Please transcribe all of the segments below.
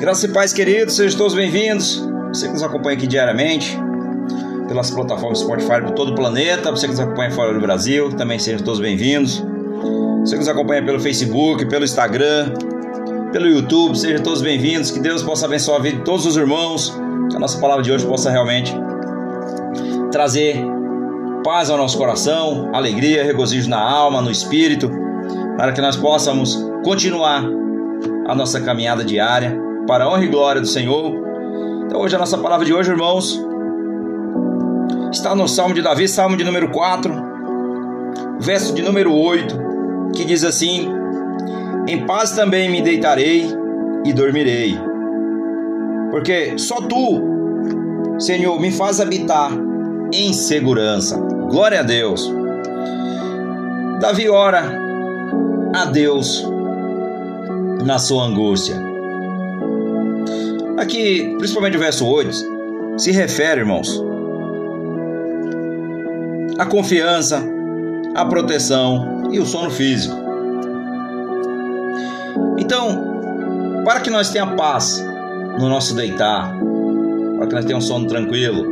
Graças e paz, queridos, sejam todos bem-vindos. Você que nos acompanha aqui diariamente, pelas plataformas Spotify por todo o planeta, você que nos acompanha fora do Brasil, também sejam todos bem-vindos. Você que nos acompanha pelo Facebook, pelo Instagram, pelo YouTube, sejam todos bem-vindos. Que Deus possa abençoar a vida de todos os irmãos, que a nossa palavra de hoje possa realmente trazer paz ao nosso coração, alegria, regozijo na alma, no espírito, para que nós possamos continuar a nossa caminhada diária para a honra e glória do Senhor. Então, hoje a nossa palavra de hoje, irmãos, está no Salmo de Davi, Salmo de número 4, verso de número 8, que diz assim: Em paz também me deitarei e dormirei, porque só tu, Senhor, me faz habitar em segurança. Glória a Deus. Davi ora a Deus na sua angústia. Aqui, principalmente o verso 8, se refere, irmãos, à confiança, à proteção e o sono físico. Então, para que nós tenhamos paz no nosso deitar, para que nós tenhamos sono tranquilo,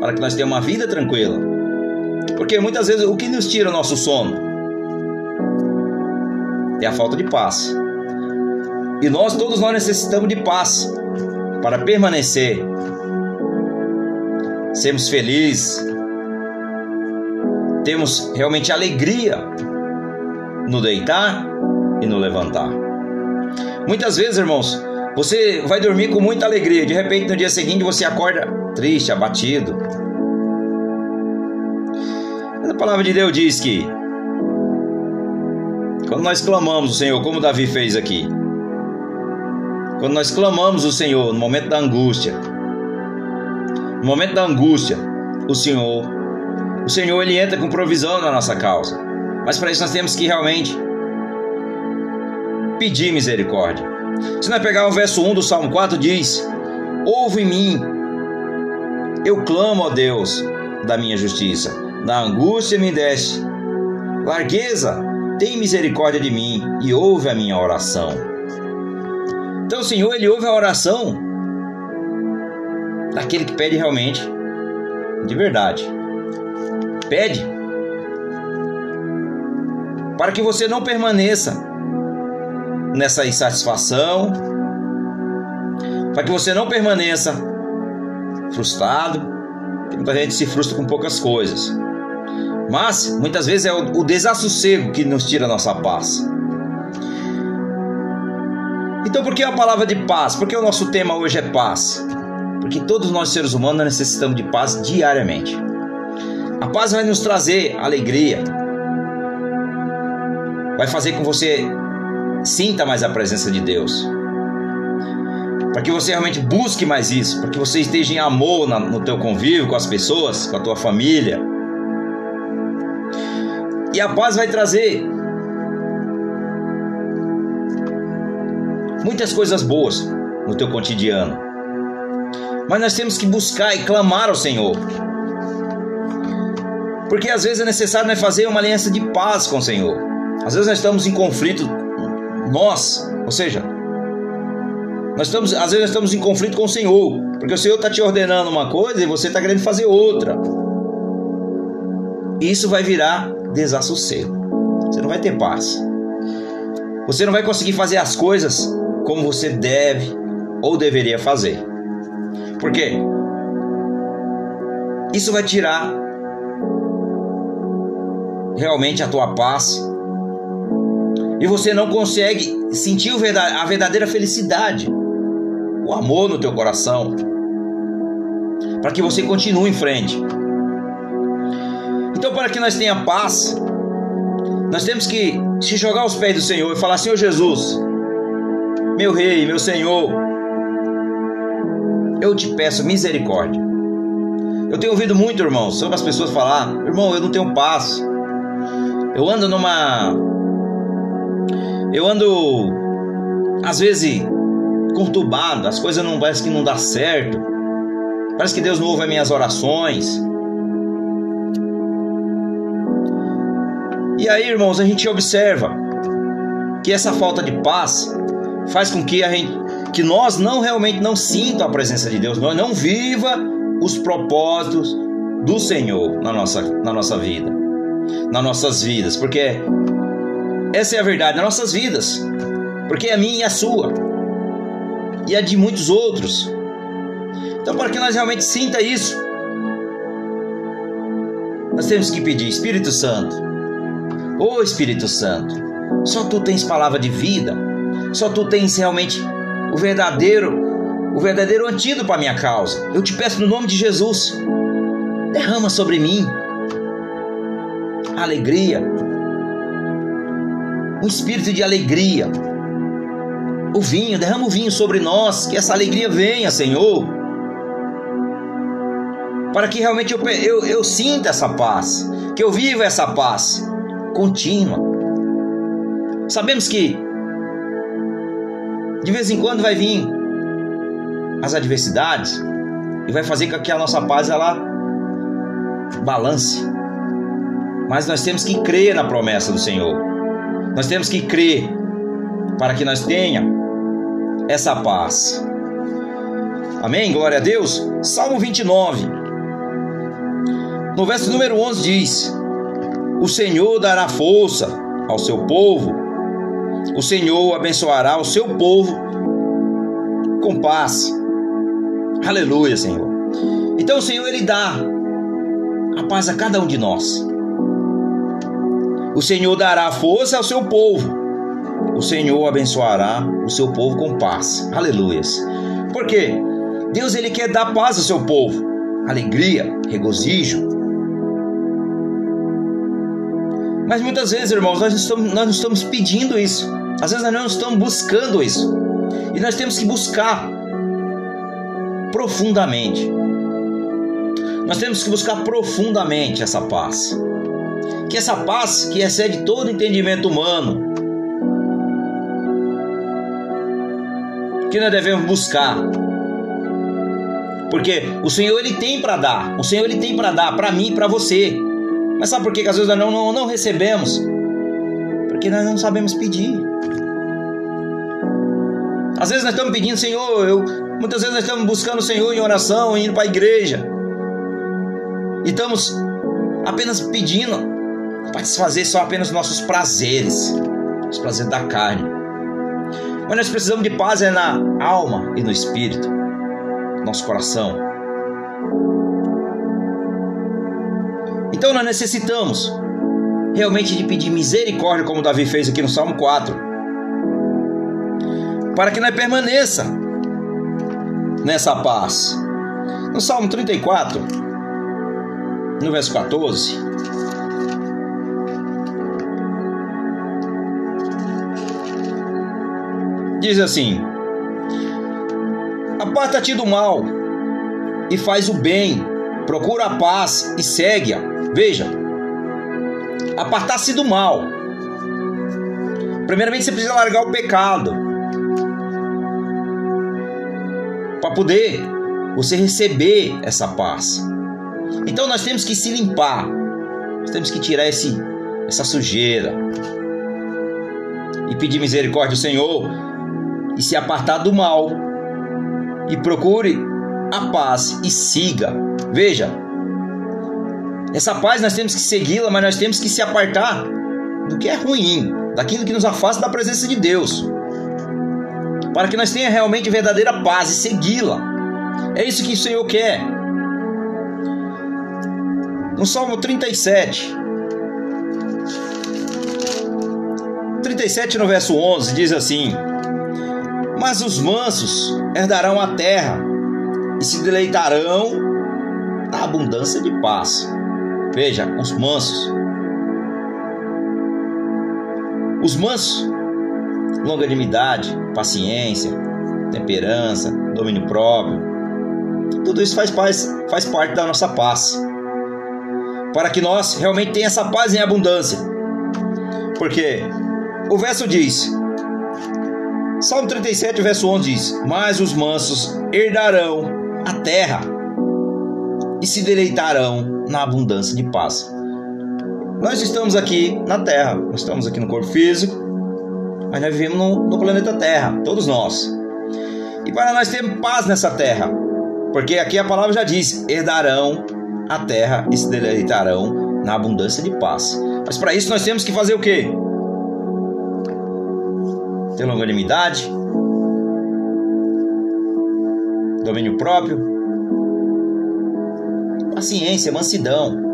para que nós tenhamos uma vida tranquila. Porque muitas vezes o que nos tira o nosso sono é a falta de paz. E nós, todos nós necessitamos de paz para permanecer, sermos felizes, temos realmente alegria no deitar e no levantar. Muitas vezes, irmãos, você vai dormir com muita alegria, de repente no dia seguinte você acorda triste, abatido. Mas a palavra de Deus diz que quando nós clamamos o Senhor, como Davi fez aqui, quando nós clamamos o Senhor no momento da angústia, no momento da angústia, o Senhor, o Senhor ele entra com provisão na nossa causa. Mas para isso nós temos que realmente pedir misericórdia. Se nós pegar o verso 1 do Salmo 4 diz: Ouve em mim, eu clamo a Deus da minha justiça. Na angústia me deste largueza, tem misericórdia de mim e ouve a minha oração. Então o Senhor, ele ouve a oração daquele que pede realmente, de verdade. Pede para que você não permaneça nessa insatisfação, para que você não permaneça frustrado, muita gente se frustra com poucas coisas. Mas muitas vezes é o, desassossego que nos tira a nossa paz. Então, por que a palavra de paz? Porque o nosso tema hoje é paz. Porque todos nós seres humanos necessitamos de paz diariamente. A paz vai nos trazer alegria. Vai fazer com que você sinta mais a presença de Deus. Para que você realmente busque mais isso, para que você esteja em amor no teu convívio com as pessoas, com a tua família. E a paz vai trazer muitas coisas boas no teu cotidiano. Mas nós temos que buscar e clamar ao Senhor. Porque às vezes é necessário nós fazer uma aliança de paz com o Senhor. Às vezes nós estamos em conflito, nós, ou seja, nós estamos, às vezes nós estamos em conflito com o Senhor, porque o Senhor está te ordenando uma coisa e você está querendo fazer outra. E isso vai virar desassossego. Você não vai ter paz. Você não vai conseguir fazer as coisas como você deve ou deveria fazer. Por quê? Isso vai tirar realmente a tua paz e você não consegue sentir a verdadeira felicidade, o amor no teu coração, para que você continue em frente. Então, para que nós tenhamos paz, nós temos que se jogar aos pés do Senhor e falar: Senhor Jesus, meu Rei, meu Senhor, eu te peço misericórdia. Eu tenho ouvido muito, irmão, sobre as pessoas falar: irmão, eu não tenho paz. Eu ando numa. Eu ando, às vezes, conturbado, as coisas não parece que não dá certo. Parece que Deus não ouve as minhas orações. E aí, irmãos, a gente observa que essa falta de paz faz com que a gente que nós não realmente não sintam a presença de Deus, nós não viva os propósitos do Senhor na nossa, na nossa vida, nas nossas vidas, porque essa é a verdade, nas nossas vidas, porque é a minha e a sua, e a de muitos outros. Então, para que nós realmente sinta isso, nós temos que pedir, Espírito Santo, ô oh, Espírito Santo, só tu tens palavra de vida, só tu tens realmente o verdadeiro, o verdadeiro antídoto para minha causa. Eu te peço no nome de Jesus, derrama sobre mim alegria, um espírito de alegria. O vinho, derrama o vinho sobre nós, que essa alegria venha, Senhor. Para que realmente eu, eu, eu sinta essa paz, que eu viva essa paz contínua. Sabemos que de vez em quando vai vir as adversidades e vai fazer com que a nossa paz ela balance. Mas nós temos que crer na promessa do Senhor. Nós temos que crer para que nós tenha essa paz. Amém? Glória a Deus. Salmo 29. No verso número 11 diz: O Senhor dará força ao seu povo o Senhor abençoará o seu povo com paz. Aleluia, Senhor. Então o Senhor ele dá a paz a cada um de nós. O Senhor dará força ao seu povo. O Senhor abençoará o seu povo com paz. Aleluias. Por quê? Deus ele quer dar paz ao seu povo, alegria, regozijo, Mas muitas vezes, irmãos, nós não estamos, nós não estamos pedindo isso. Às vezes nós não estamos buscando isso. E nós temos que buscar profundamente. Nós temos que buscar profundamente essa paz. Que essa paz que excede todo entendimento humano, que nós devemos buscar. Porque o Senhor ele tem para dar. O Senhor ele tem para dar para mim e para você. Mas sabe por que, que às vezes nós não, não, recebemos? Porque nós não sabemos pedir. Às vezes nós estamos pedindo, Senhor, eu, muitas vezes nós estamos buscando o Senhor em oração, indo para a igreja. E estamos apenas pedindo para desfazer só apenas nossos prazeres, os prazeres da carne. Mas nós precisamos de paz é na alma e no espírito, nosso coração. Então nós necessitamos realmente de pedir misericórdia, como Davi fez aqui no Salmo 4, para que nós permaneça nessa paz. No Salmo 34, no verso 14, diz assim: Aparta-te do mal e faz o bem, procura a paz e segue-a Veja, apartar-se do mal. Primeiramente você precisa largar o pecado. Para poder você receber essa paz. Então nós temos que se limpar. Nós temos que tirar esse, essa sujeira. E pedir misericórdia ao Senhor. E se apartar do mal. E procure a paz e siga. Veja, essa paz nós temos que segui-la, mas nós temos que se apartar do que é ruim, daquilo que nos afasta da presença de Deus, para que nós tenha realmente verdadeira paz e segui-la. É isso que o Senhor quer. No Salmo 37, 37 no verso 11 diz assim: Mas os mansos herdarão a terra e se deleitarão na abundância de paz. Veja, os mansos. Os mansos, longanimidade, paciência, temperança, domínio próprio, tudo isso faz, faz, parte da nossa paz. Para que nós realmente tenhamos essa paz em abundância. Porque o verso diz, Salmo 37, verso 11 diz: Mas os mansos herdarão a terra e se deleitarão na abundância de paz. Nós estamos aqui na Terra, nós estamos aqui no corpo físico, mas nós vivemos no, no planeta Terra, todos nós. e para nós termos paz nessa terra. Porque aqui a palavra já diz: herdarão a terra e se deleitarão na abundância de paz. Mas para isso nós temos que fazer o quê? Ter longanimidade, domínio próprio, paciência, mansidão,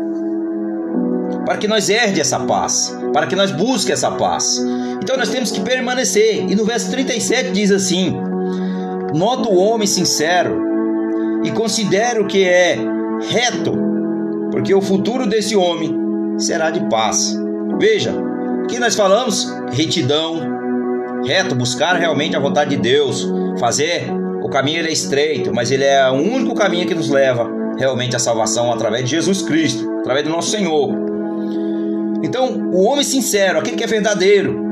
para que nós herde essa paz, para que nós busque essa paz. Então nós temos que permanecer. E no verso 37 diz assim: Nota o homem sincero e considere o que é reto, porque o futuro desse homem será de paz. Veja, aqui nós falamos retidão, reto, buscar realmente a vontade de Deus, fazer o caminho ele é estreito, mas ele é o único caminho que nos leva realmente à salvação através de Jesus Cristo, através do nosso Senhor. Então, o homem sincero, aquele que é verdadeiro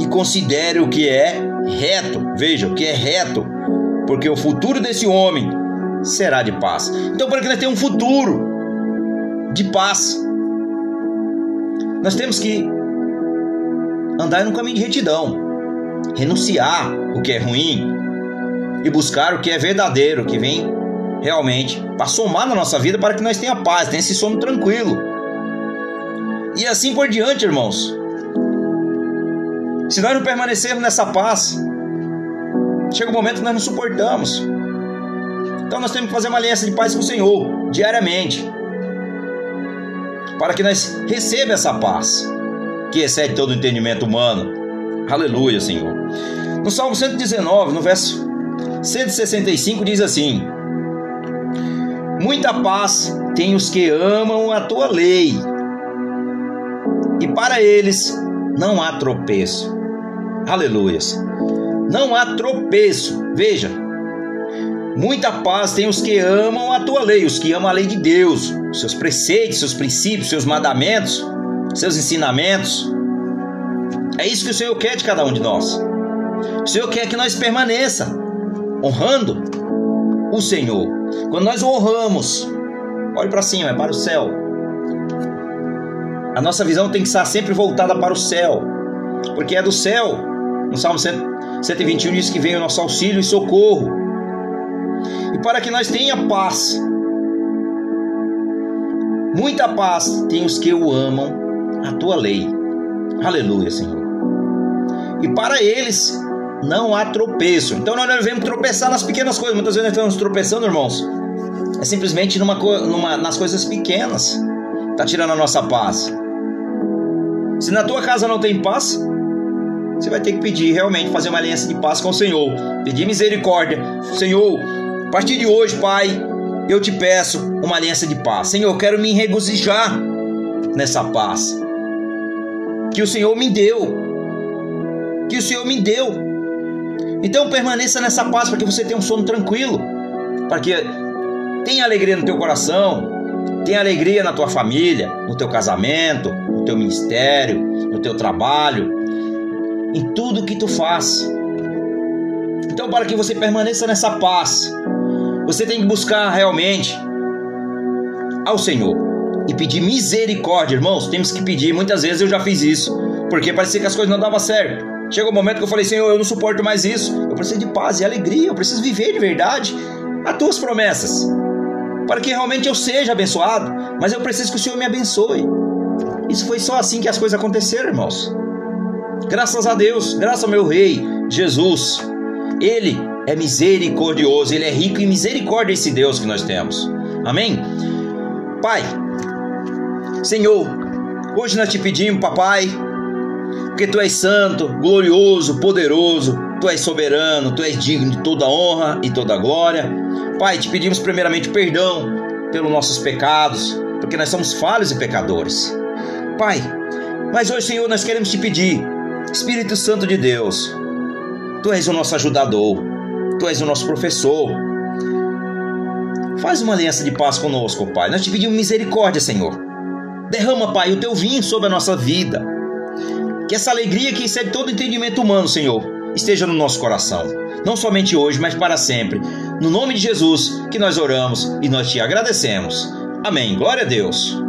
e considere o que é reto, veja, o que é reto, porque o futuro desse homem será de paz. Então, para que nós tenhamos um futuro de paz, nós temos que andar no caminho de retidão, renunciar o que é ruim e buscar o que é verdadeiro, que vem realmente para somar na nossa vida para que nós tenha paz, tenha esse sono tranquilo. E assim por diante, irmãos. Se nós não permanecermos nessa paz, chega um momento que nós não suportamos. Então nós temos que fazer uma aliança de paz com o Senhor diariamente, para que nós recebamos essa paz que excede todo o entendimento humano. Aleluia, Senhor. No Salmo 119, no verso 165 diz assim: Muita paz tem os que amam a tua lei, e para eles não há tropeço. Aleluias. Não há tropeço. Veja, muita paz tem os que amam a tua lei, os que amam a lei de Deus, seus preceitos, seus princípios, seus mandamentos, seus ensinamentos. É isso que o Senhor quer de cada um de nós. O Senhor quer que nós permaneça honrando o Senhor. Quando nós honramos, olhe para cima, é para o céu. A nossa visão tem que estar sempre voltada para o céu, porque é do céu. No Salmo 121 diz que vem o nosso auxílio e socorro. E para que nós tenha paz, muita paz tem os que o amam, a tua lei. Aleluia, Senhor. E para eles não há tropeço. Então nós não devemos tropeçar nas pequenas coisas. Muitas vezes nós estamos tropeçando, irmãos. É simplesmente numa, numa, nas coisas pequenas. Está tirando a nossa paz. Se na tua casa não tem paz, você vai ter que pedir realmente fazer uma aliança de paz com o Senhor. Pedir misericórdia. Senhor, a partir de hoje, Pai, eu te peço uma aliança de paz. Senhor, eu quero me regozijar nessa paz que o Senhor me deu. Que o Senhor me deu. Então permaneça nessa paz para que você tenha um sono tranquilo, para que tenha alegria no teu coração, tenha alegria na tua família, no teu casamento, no teu ministério, no teu trabalho, em tudo que tu faz. Então para que você permaneça nessa paz, você tem que buscar realmente ao Senhor e pedir misericórdia, irmãos. Temos que pedir. Muitas vezes eu já fiz isso, porque parecia que as coisas não davam certo. Chegou um momento que eu falei, Senhor, eu não suporto mais isso. Eu preciso de paz e alegria. Eu preciso viver de verdade as tuas promessas. Para que realmente eu seja abençoado. Mas eu preciso que o Senhor me abençoe. Isso foi só assim que as coisas aconteceram, irmãos. Graças a Deus, graças ao meu Rei, Jesus. Ele é misericordioso, ele é rico em misericórdia, esse Deus que nós temos. Amém? Pai, Senhor, hoje nós te pedimos, papai, porque tu és santo, glorioso, poderoso, tu és soberano, tu és digno de toda honra e toda glória. Pai, te pedimos primeiramente perdão pelos nossos pecados, porque nós somos falhos e pecadores. Pai, mas hoje, Senhor, nós queremos te pedir, Espírito Santo de Deus, tu és o nosso ajudador, tu és o nosso professor. Faz uma aliança de paz conosco, Pai. Nós te pedimos misericórdia, Senhor. Derrama, Pai, o teu vinho sobre a nossa vida. Que essa alegria que excede todo entendimento humano, Senhor, esteja no nosso coração. Não somente hoje, mas para sempre. No nome de Jesus que nós oramos e nós te agradecemos. Amém. Glória a Deus.